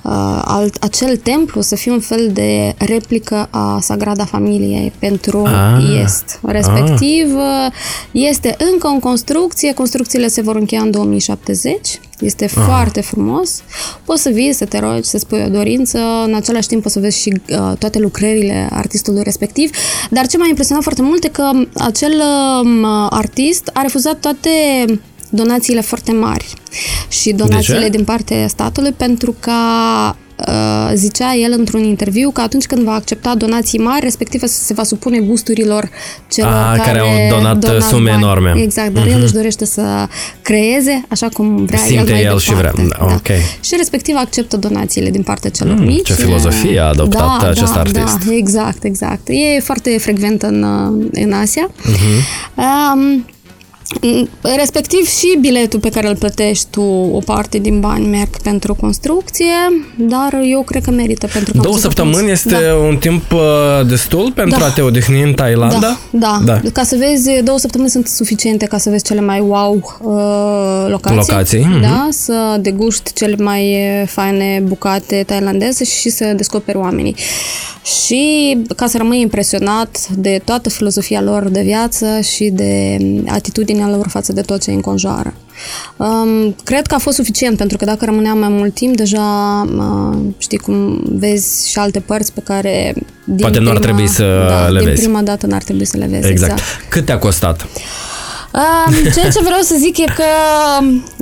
uh, alt, acel templu să fie un fel de replică a Sagrada Familiei pentru ah, Est. Respectiv, ah. este încă în construcție, construcțiile se vor încheia în 2070, este ah. foarte frumos. Poți să vii, să te rogi, să spui o dorință, în același timp poți să vezi și uh, toate lucrările artistului respectiv, dar ce m-a impresionat foarte mult e că acel uh, artist a refuzat toate donațiile foarte mari și donațiile din partea statului pentru ca uh, zicea el într-un interviu că atunci când va accepta donații mari, respectiv se va supune gusturilor celor A, care, care au donat, donat sume bani. enorme. Exact, dar uh-huh. el mhm. își dorește să creeze așa cum vrea Simte el mai el departe. și vrea. Da, da. Okay. Și respectiv acceptă donațiile din partea celor mm, mici. Ce filozofie a adoptat da, acest da, artist. Da, exact, exact. E foarte frecvent în, în Asia. Uh-huh. Um, Respectiv și biletul pe care îl plătești tu, o parte din bani merg pentru construcție, dar eu cred că merită pentru că Două săptămâni este da. un timp uh, destul pentru da. a te odihni în Thailanda? Da, da, da. Ca să vezi, două săptămâni sunt suficiente ca să vezi cele mai wow uh, locații. Locații. Da, mm-hmm. să degusti cele mai faine bucate tailandeze și să descoperi oamenii. Și ca să rămâi impresionat de toată filozofia lor de viață și de atitudine atitudinea lor față de tot ce îi înconjoară. Um, cred că a fost suficient, pentru că dacă rămâneam mai mult timp, deja uh, știi cum vezi și alte părți pe care din Poate prima, nu ar trebui să da, le din vezi. prima dată n-ar trebui să le vezi. Exact. exact. Cât te-a costat? Uh, ceea ce vreau să zic e că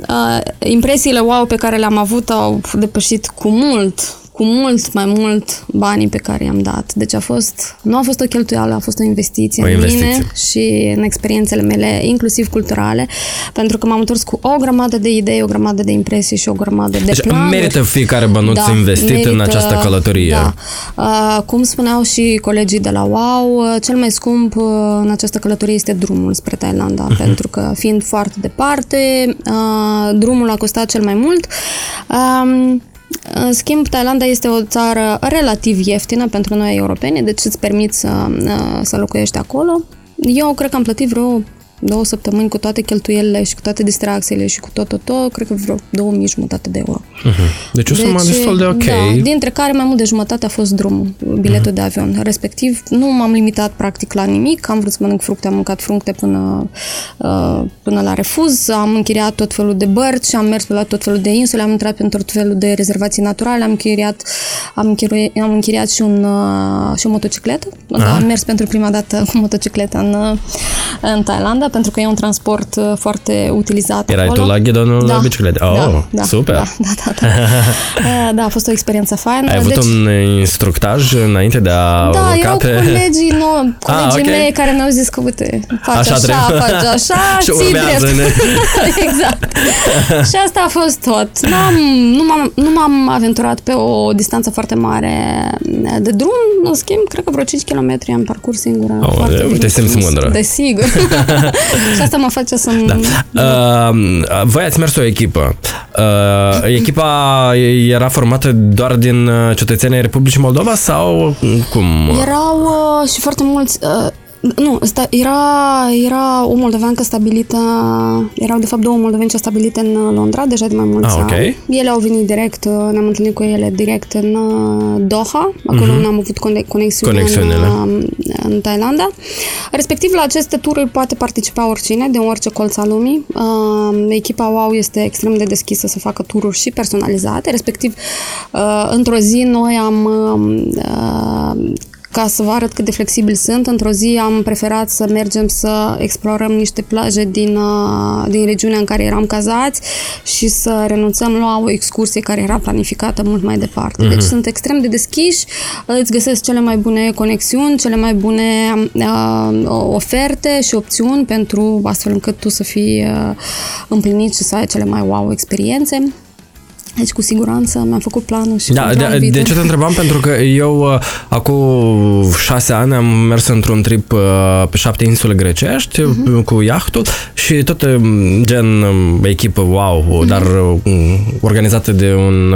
uh, impresiile wow pe care le-am avut au depășit cu mult cu mult mai mult banii pe care i-am dat. Deci a fost, nu a fost o cheltuială, a fost o investiție o în investiție. mine și în experiențele mele, inclusiv culturale, pentru că m-am întors cu o grămadă de idei, o grămadă de impresii și o grămadă de deci planuri. merită fiecare bănuț da, investit merită, în această călătorie. Da. Uh, cum spuneau și colegii de la WOW, uh, cel mai scump uh, în această călătorie este drumul spre Thailanda, uh-huh. pentru că fiind foarte departe, uh, drumul a costat cel mai mult. Uh, în schimb, Thailanda este o țară relativ ieftină pentru noi europeni, deci îți permit să, să locuiești acolo. Eu cred că am plătit vreo două săptămâni cu toate cheltuielile și cu toate distracțiile și cu tot, tot, tot, cred că vreo 2000 jumătate de euro. Uh-huh. Deci o sumă deci, destul de ok. Da, dintre care mai mult de jumătate a fost drumul, biletul uh-huh. de avion. Respectiv, nu m-am limitat practic la nimic, am vrut să mănânc fructe, am mâncat fructe până, uh, până la refuz, am închiriat tot felul de bărci, am mers pe la tot felul de insule, am intrat pe tot felul de rezervații naturale, am închiriat, am închiriat, am închiriat și, un, uh, și o motocicletă. Da, am mers pentru prima dată cu motocicleta în, uh, în Thailanda, pentru că e un transport uh, foarte utilizat Erai acolo. tu la ghidonul da. biciclete? Oh, da, da, super! Da, da, da. Da, [LAUGHS] uh, da a fost o experiență faină. Ai avut deci, un instructaj înainte de a Da, urca erau pe... colegii, no, colegii [LAUGHS] ah, okay. mei care mi-au zis că, uite, faci așa, așa faci așa, [LAUGHS] și ții drept. exact. și asta a fost tot. N-am, nu, m-am, nu m-am aventurat pe o distanță foarte mare de drum, în schimb, cred că vreo 5 km am parcurs singură. Oh, foarte bine. Te simți mândră. Desigur. [LAUGHS] și asta mă face să da. Uh, voi ați mers o echipă. Uh, echipa era formată doar din uh, cetățenii Republicii Moldova sau cum? Erau uh, și foarte mulți uh, nu, sta, era, era o moldoveancă stabilită, erau de fapt două moldoveni stabilite în Londra, deja de mai mulți ah, okay. ani. Ele au venit direct, ne-am întâlnit cu ele direct în uh, Doha, acolo mm-hmm. am avut conexiune în, uh, în Thailanda. Respectiv, la aceste tururi poate participa oricine, de orice colț al lumii. Uh, echipa WOW este extrem de deschisă să facă tururi și personalizate, respectiv, într-o zi noi am ca să vă arăt cât de flexibil sunt, într-o zi am preferat să mergem să explorăm niște plaje din, uh, din regiunea în care eram cazați și să renunțăm la o excursie care era planificată mult mai departe. Uh-huh. Deci sunt extrem de deschiși, îți găsesc cele mai bune conexiuni, cele mai bune uh, oferte și opțiuni pentru astfel încât tu să fii uh, împlinit și să ai cele mai wow experiențe. Deci, cu siguranță, mi-am făcut planul și da, de, de ce te întrebam? [LAUGHS] Pentru că eu, uh, acum șase ani, am mers într-un trip uh, pe șapte insule grecești uh-huh. cu iahtul și tot um, gen um, echipă, wow, uh-huh. dar organizată de un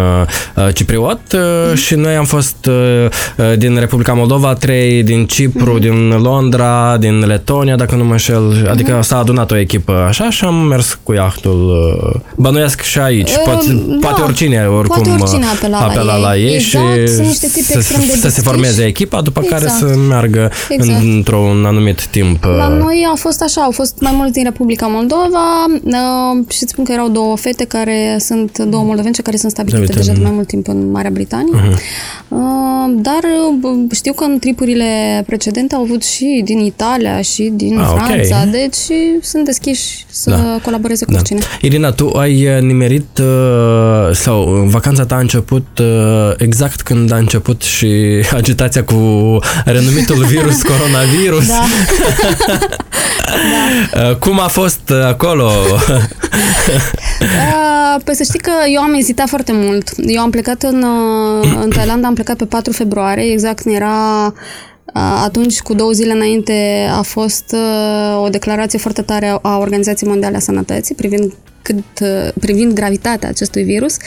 cipriot uh-huh. și noi am fost din Republica Moldova, trei din Cipru, uh-huh. din Londra, din Letonia, dacă nu mă înșel, adică uh-huh. s-a adunat o echipă așa și am mers cu iahtul. Bănuiesc și aici, uh, poate, da. poate oricine oricum Poate oricine apela, apela la ei, exact, și sunt niște tipi să, de să se formeze echipa, după exact. care să meargă exact. într-un anumit timp. La noi a fost așa, au fost mai mulți din Republica Moldova uh, și îți spun că erau două fete care sunt, două moldovence care sunt stabilite Uite. deja de mai mult timp în Marea Britanie. Uh-huh. Dar uh, știu că în tripurile precedente au avut și din Italia și din ah, Franța, okay. deci sunt deschiși să da. colaboreze cu da. oricine. Irina, tu ai nimerit sau vacanța ta a început exact când a început și [LAUGHS] agitația cu renumitul [LAUGHS] virus coronavirus. Da. [LAUGHS] da. Cum a fost acolo? Păi să știi că eu am ezitat foarte mult. Eu am plecat în, în Thailanda, am plecat pe 4 februarie, exact când era atunci, cu două zile înainte, a fost o declarație foarte tare a Organizației Mondiale a Sănătății privind cât, privind gravitatea acestui virus.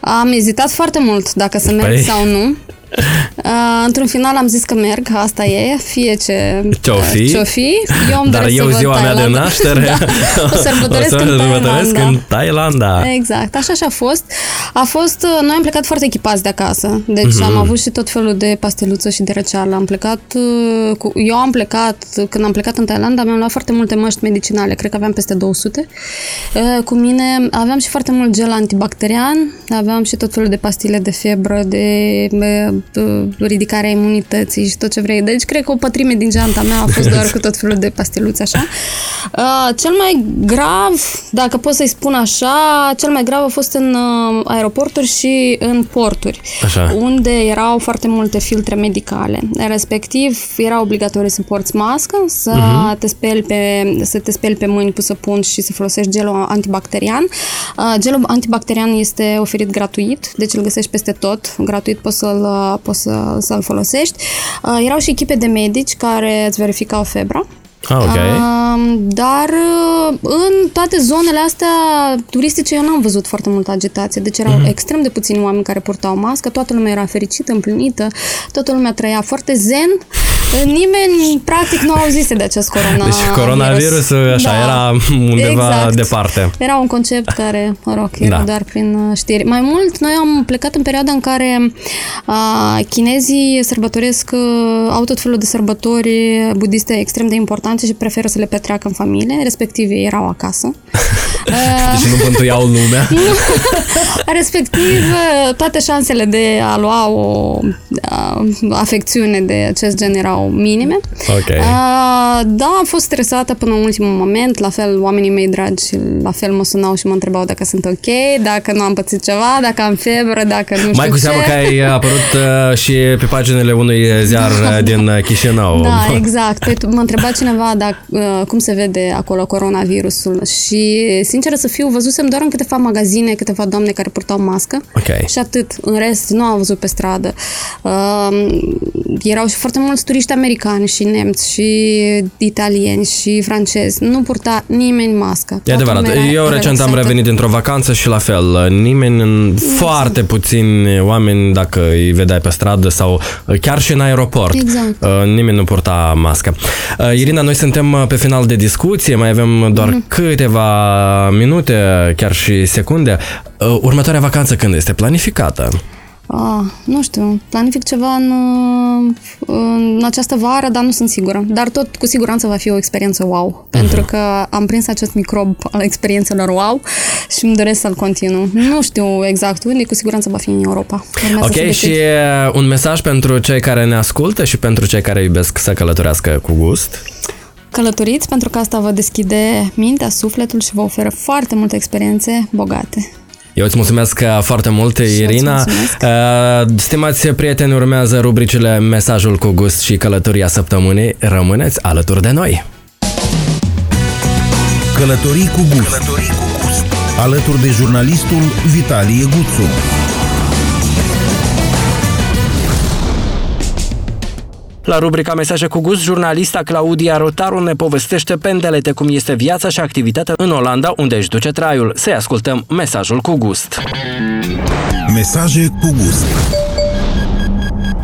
Am ezitat foarte mult dacă să merg păi... sau nu. [LAUGHS] Uh, într-un final am zis că merg, asta e, fie ce ce-o fi, ce-o fi. Eu îmi dar eu ziua mea de naștere [LAUGHS] da, o sărbătoresc, [LAUGHS] o în, Thailanda. în Thailanda. Exact, așa și a fost. A fost, noi am plecat foarte echipați de acasă, deci mm-hmm. am avut și tot felul de pasteluță și de răceală. Am plecat, cu, eu am plecat, când am plecat în Thailanda, mi-am luat foarte multe măști medicinale, cred că aveam peste 200. Cu mine aveam și foarte mult gel antibacterian, aveam și tot felul de pastile de febră, de ridicarea imunității și tot ce vrei. Deci, cred că o pătrime din geanta mea a fost doar cu tot felul de pasteluți așa. Uh, cel mai grav, dacă pot să-i spun așa, cel mai grav a fost în uh, aeroporturi și în porturi, așa. unde erau foarte multe filtre medicale. Respectiv, era obligatoriu să porți mască, să, uh-huh. te speli pe, să te speli pe mâini cu săpun și să folosești gelul antibacterian. Uh, gelul antibacterian este oferit gratuit, deci îl găsești peste tot, gratuit poți să-l, poți să, să-l folosești. Uh, erau și echipe de medici care îți verificau febra Ah, ok. Uh, dar în toate zonele astea turistice eu n-am văzut foarte multă agitație, deci erau uh-huh. extrem de puțini oameni care purtau mască, toată lumea era fericită, împlinită, toată lumea trăia foarte zen. Nimeni, practic, nu auzise de acest corona. Deci coronavirusul, așa, da. era undeva exact. departe. Era un concept care, mă rog, era da. doar prin știri. Mai mult, noi am plecat în perioada în care a, chinezii sărbătoresc, au tot felul de sărbători budiste extrem de importante și preferă să le petreacă în familie, respectiv ei erau acasă. [LAUGHS] deci nu pântuiau lumea. [LAUGHS] respectiv, toate șansele de a lua o a, afecțiune de acest gen erau minime. Okay. A, da, am fost stresată până în ultimul moment, la fel oamenii mei dragi la fel mă sunau și mă întrebau dacă sunt ok, dacă nu am pățit ceva, dacă am febră, dacă nu știu Mai cu seamă ce. că ai apărut uh, și pe paginile unui ziar da. din Chișinău. Da, exact. Păi mă întreba cineva dacă, uh, cum se vede acolo coronavirusul și, sincer să fiu, văzusem doar în câteva magazine, câteva doamne care purtau mască okay. și atât. În rest, nu am văzut pe stradă. Uh, erau și foarte mulți turiști americani și nemți și italieni și francezi. Nu purta nimeni mască. E adevărat. Eu recent am revenit într-o vacanță și la fel. Nimeni, exact. foarte puțini oameni, dacă îi vedeai pe stradă sau chiar și în aeroport, exact. Uh, nimeni nu purta mască. Uh, Irina, noi suntem pe final de discuție, mai avem doar mm-hmm. câteva minute, chiar și secunde. Uh, următoarea vacanță când este planificată? Ah, nu știu, planific ceva în, în această vară, dar nu sunt sigură. Dar tot cu siguranță va fi o experiență wow, uh-huh. pentru că am prins acest microb al experiențelor wow și îmi doresc să-l continu. Nu știu exact unde, cu siguranță va fi în Europa. Urmează ok, și un mesaj pentru cei care ne ascultă și pentru cei care iubesc să călătorească cu gust? Călătoriți pentru că asta vă deschide mintea, sufletul și vă oferă foarte multe experiențe bogate. Eu îți mulțumesc uh, foarte mult, și Irina. Uh, stimați prieteni, urmează rubricile Mesajul cu gust și Călătoria săptămânii. Rămâneți alături de noi! Călătorii cu gust. Călătorii cu gust. Alături de jurnalistul Vitalie Guțu. La rubrica Mesaje cu gust, jurnalista Claudia Rotaru ne povestește pendelete cum este viața și activitatea în Olanda, unde își duce traiul. Să-i ascultăm mesajul cu gust. Mesaje cu gust.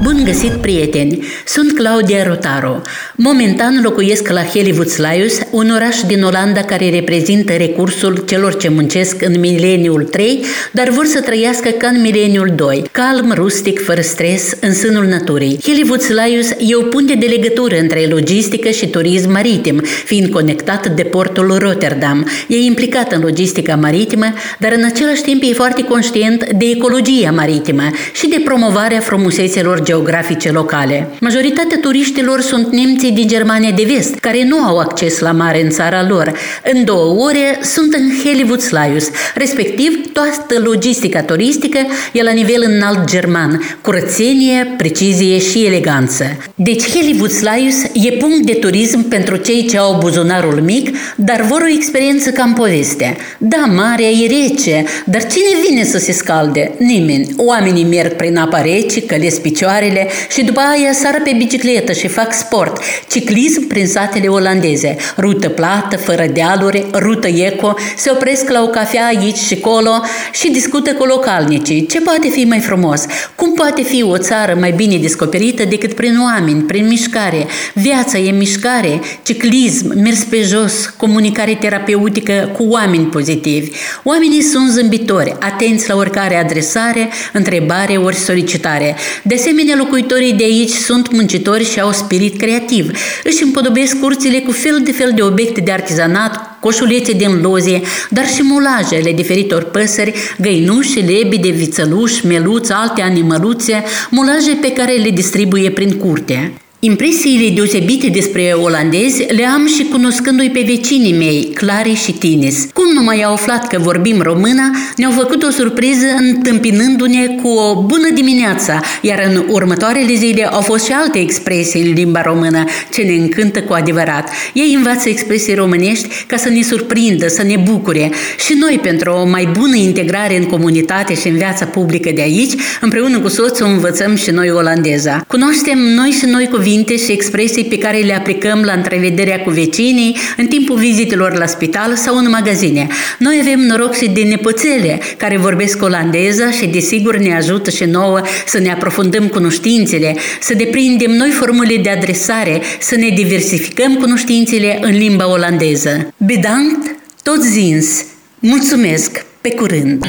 Bun găsit, prieteni! Sunt Claudia Rotaro. Momentan locuiesc la Hellevoetsluis, un oraș din Olanda care reprezintă recursul celor ce muncesc în mileniul 3, dar vor să trăiască ca în mileniul 2, calm, rustic, fără stres, în sânul naturii. Hellevoetsluis e o punte de legătură între logistică și turism maritim, fiind conectat de portul Rotterdam. E implicat în logistica maritimă, dar în același timp e foarte conștient de ecologia maritimă și de promovarea frumusețelor geografice locale. Majoritatea turiștilor sunt nemții din Germania de vest, care nu au acces la mare în țara lor. În două ore sunt în Hellevoetsluis, respectiv toată logistica turistică e la nivel înalt german, curățenie, precizie și eleganță. Deci Hellevoetsluis e punct de turism pentru cei ce au buzunarul mic, dar vor o experiență ca în poveste. Da, marea e rece, dar cine vine să se scalde? Nimeni. Oamenii merg prin apa rece, călesc picioare, picioarele și după aia sară pe bicicletă și fac sport, ciclism prin satele olandeze, rută plată, fără dealuri, rută eco, se opresc la o cafea aici și colo și discută cu localnicii. Ce poate fi mai frumos? Cum poate fi o țară mai bine descoperită decât prin oameni, prin mișcare? Viața e mișcare, ciclism, mers pe jos, comunicare terapeutică cu oameni pozitivi. Oamenii sunt zâmbitori, atenți la oricare adresare, întrebare ori solicitare. De asemenea, bine, locuitorii de aici sunt muncitori și au spirit creativ. Își împodobesc curțile cu fel de fel de obiecte de artizanat, coșulețe din lozie, dar și mulajele diferitor păsări, găinuși, lebede, vițăluși, meluți, alte animăluțe, mulaje pe care le distribuie prin curte. Impresiile deosebite despre olandezi le am și cunoscându-i pe vecinii mei, Clary și Tinis. Cum nu mai au aflat că vorbim română, ne-au făcut o surpriză întâmpinându-ne cu o bună dimineața, iar în următoarele zile au fost și alte expresii în limba română ce ne încântă cu adevărat. Ei învață expresii românești ca să ne surprindă, să ne bucure și noi pentru o mai bună integrare în comunitate și în viața publică de aici, împreună cu soțul învățăm și noi olandeza. Cunoaștem noi și noi cuvinte cuvinte și expresii pe care le aplicăm la întrevederea cu vecinii în timpul vizitelor la spital sau în magazine. Noi avem noroc și de nepoțele care vorbesc olandeză și desigur ne ajută și nouă să ne aprofundăm cunoștințele, să deprindem noi formule de adresare, să ne diversificăm cunoștințele în limba olandeză. Bedankt, tot zins! Mulțumesc! Pe curând!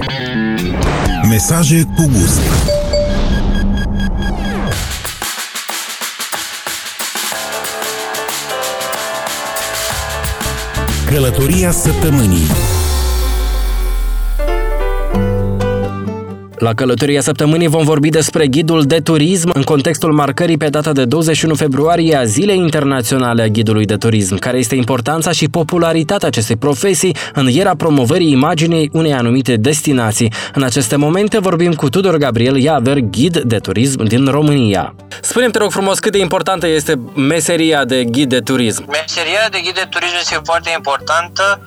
Mesaje cu gust Călătoria săptămânii La călătoria săptămânii vom vorbi despre ghidul de turism în contextul marcării pe data de 21 februarie a Zilei Internaționale a Ghidului de Turism, care este importanța și popularitatea acestei profesii în iera promovării imaginii unei anumite destinații. În aceste momente vorbim cu Tudor Gabriel Iaver, ghid de turism din România. Spune-mi, te rog frumos, cât de importantă este meseria de ghid de turism? Meseria de ghid de turism este foarte importantă,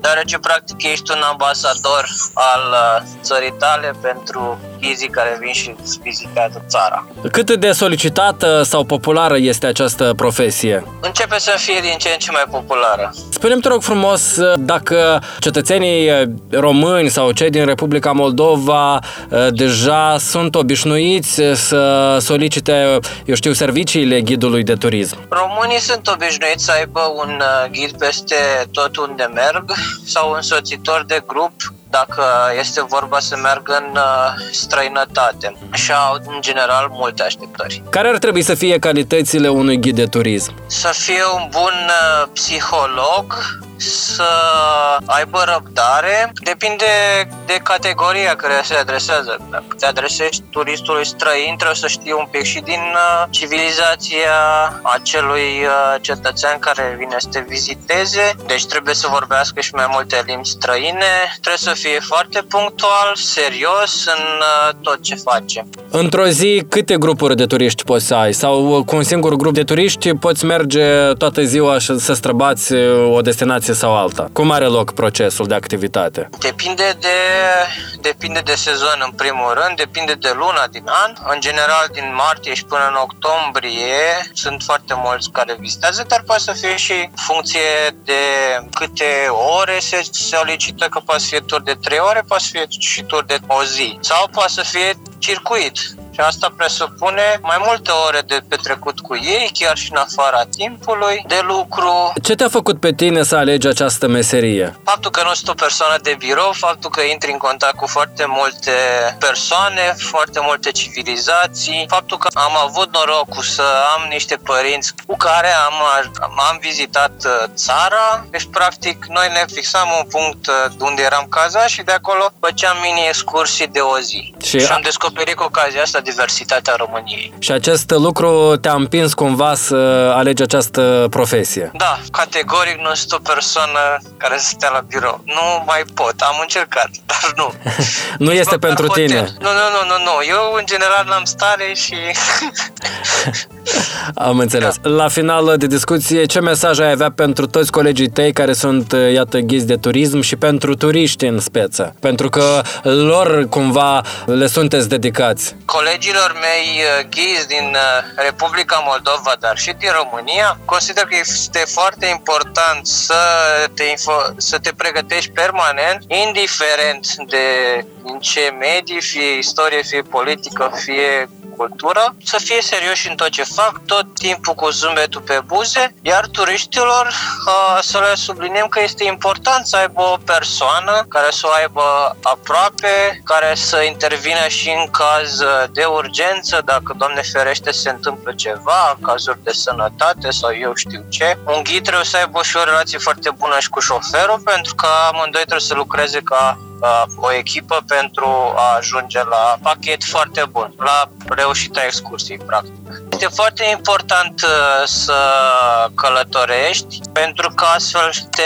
deoarece practic ești un ambasador al uh, țării tale pentru ghizii care vin și vizitează țara. Cât de solicitată sau populară este această profesie? Începe să fie din ce în ce mai populară. Spune-mi, te rog frumos, dacă cetățenii români sau cei din Republica Moldova eh, deja sunt obișnuiți să solicite, eu știu, serviciile ghidului de turism. Românii sunt obișnuiți să aibă un eh, ghid peste tot unde merg [LAUGHS] sau un soțitor de grup dacă este vorba să meargă în uh, străinătate și au în general multe așteptări. Care ar trebui să fie calitățile unui ghid de turism? Să fie un bun uh, psiholog, să aibă răbdare. Depinde de categoria care se adresează. Dacă te adresezi turistului străin, trebuie să știi un pic și din uh, civilizația acelui uh, cetățean care vine să te viziteze. Deci trebuie să vorbească și mai multe limbi străine. Trebuie să fie foarte punctual, serios în uh, tot ce face. Într-o zi, câte grupuri de turiști poți să ai? Sau cu un singur grup de turiști poți merge toată ziua și să străbați o destinație destinație sau alta? Cum are loc procesul de activitate? Depinde de, depinde de sezon în primul rând, depinde de luna din an. În general, din martie și până în octombrie sunt foarte mulți care vizitează, dar poate să fie și funcție de câte ore se solicită, că poate să fie tur de 3 ore, poate să fie și tur de o zi. Sau poate să fie circuit și asta presupune mai multe ore de petrecut cu ei, chiar și în afara timpului, de lucru. Ce te-a făcut pe tine să alegi această meserie? Faptul că nu sunt o persoană de birou, faptul că intri în contact cu foarte multe persoane, foarte multe civilizații, faptul că am avut norocul să am niște părinți cu care am, am vizitat uh, țara, deci practic noi ne fixam un punct uh, unde eram cazați și de acolo făceam mini excursii de o zi. Și, și am descoperit cu ocazia asta diversitatea României. Și acest lucru te-a împins cumva să alegi această profesie? Da, categoric nu sunt o persoană care să stea la birou. Nu mai pot, am încercat, [LAUGHS] dar nu. [LAUGHS] nu este pentru hotel. tine. Nu, nu, nu, nu, nu. Eu în general n-am stare și... [LAUGHS] am înțeles. Da. La final de discuție, ce mesaj ai avea pentru toți colegii tăi care sunt, iată, ghizi de turism și pentru turiști în speță? Pentru că lor cumva le sunteți dedicați. Colegi colegilor mei uh, ghizi din uh, Republica Moldova, dar și din România, consider că este foarte important să te, info- să te pregătești permanent, indiferent de în ce medii, fie istorie, fie politică, fie cultură, să fie serioși în tot ce fac, tot timpul cu zâmbetul pe buze, iar turiștilor să le subliniem că este important să aibă o persoană care să o aibă aproape, care să intervină și în caz de urgență, dacă, Doamne ferește, se întâmplă ceva, cazuri de sănătate sau eu știu ce. Un ghid trebuie să aibă și o relație foarte bună și cu șoferul, pentru că amândoi trebuie să lucreze ca o echipă pentru a ajunge la pachet foarte bun, la reușita excursiei, practic. Este foarte important uh, să călătorești pentru că astfel te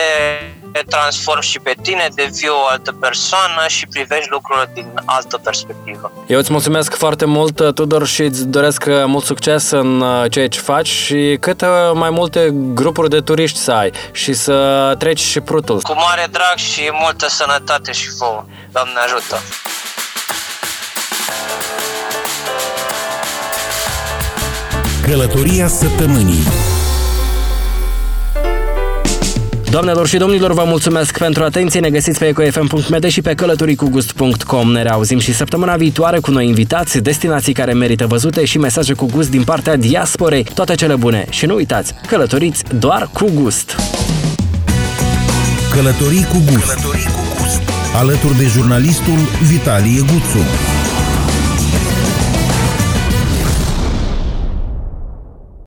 transformi și pe tine, devii o altă persoană și privești lucrurile din altă perspectivă. Eu îți mulțumesc foarte mult, Tudor, și îți doresc uh, mult succes în uh, ceea ce faci și cât mai multe grupuri de turiști să ai și să treci și prutul. Cu mare drag și multă sănătate și vouă. Doamne ajută! Călătoria săptămânii Doamnelor și domnilor, vă mulțumesc pentru atenție. Ne găsiți pe ecofm.md și pe călătoricugust.com. Ne reauzim și săptămâna viitoare cu noi invitați, destinații care merită văzute și mesaje cu gust din partea diasporei. Toate cele bune și nu uitați, călătoriți doar cu gust. Călătorii cu gust. Călătorii cu gust. Alături de jurnalistul Vitalie Guțu.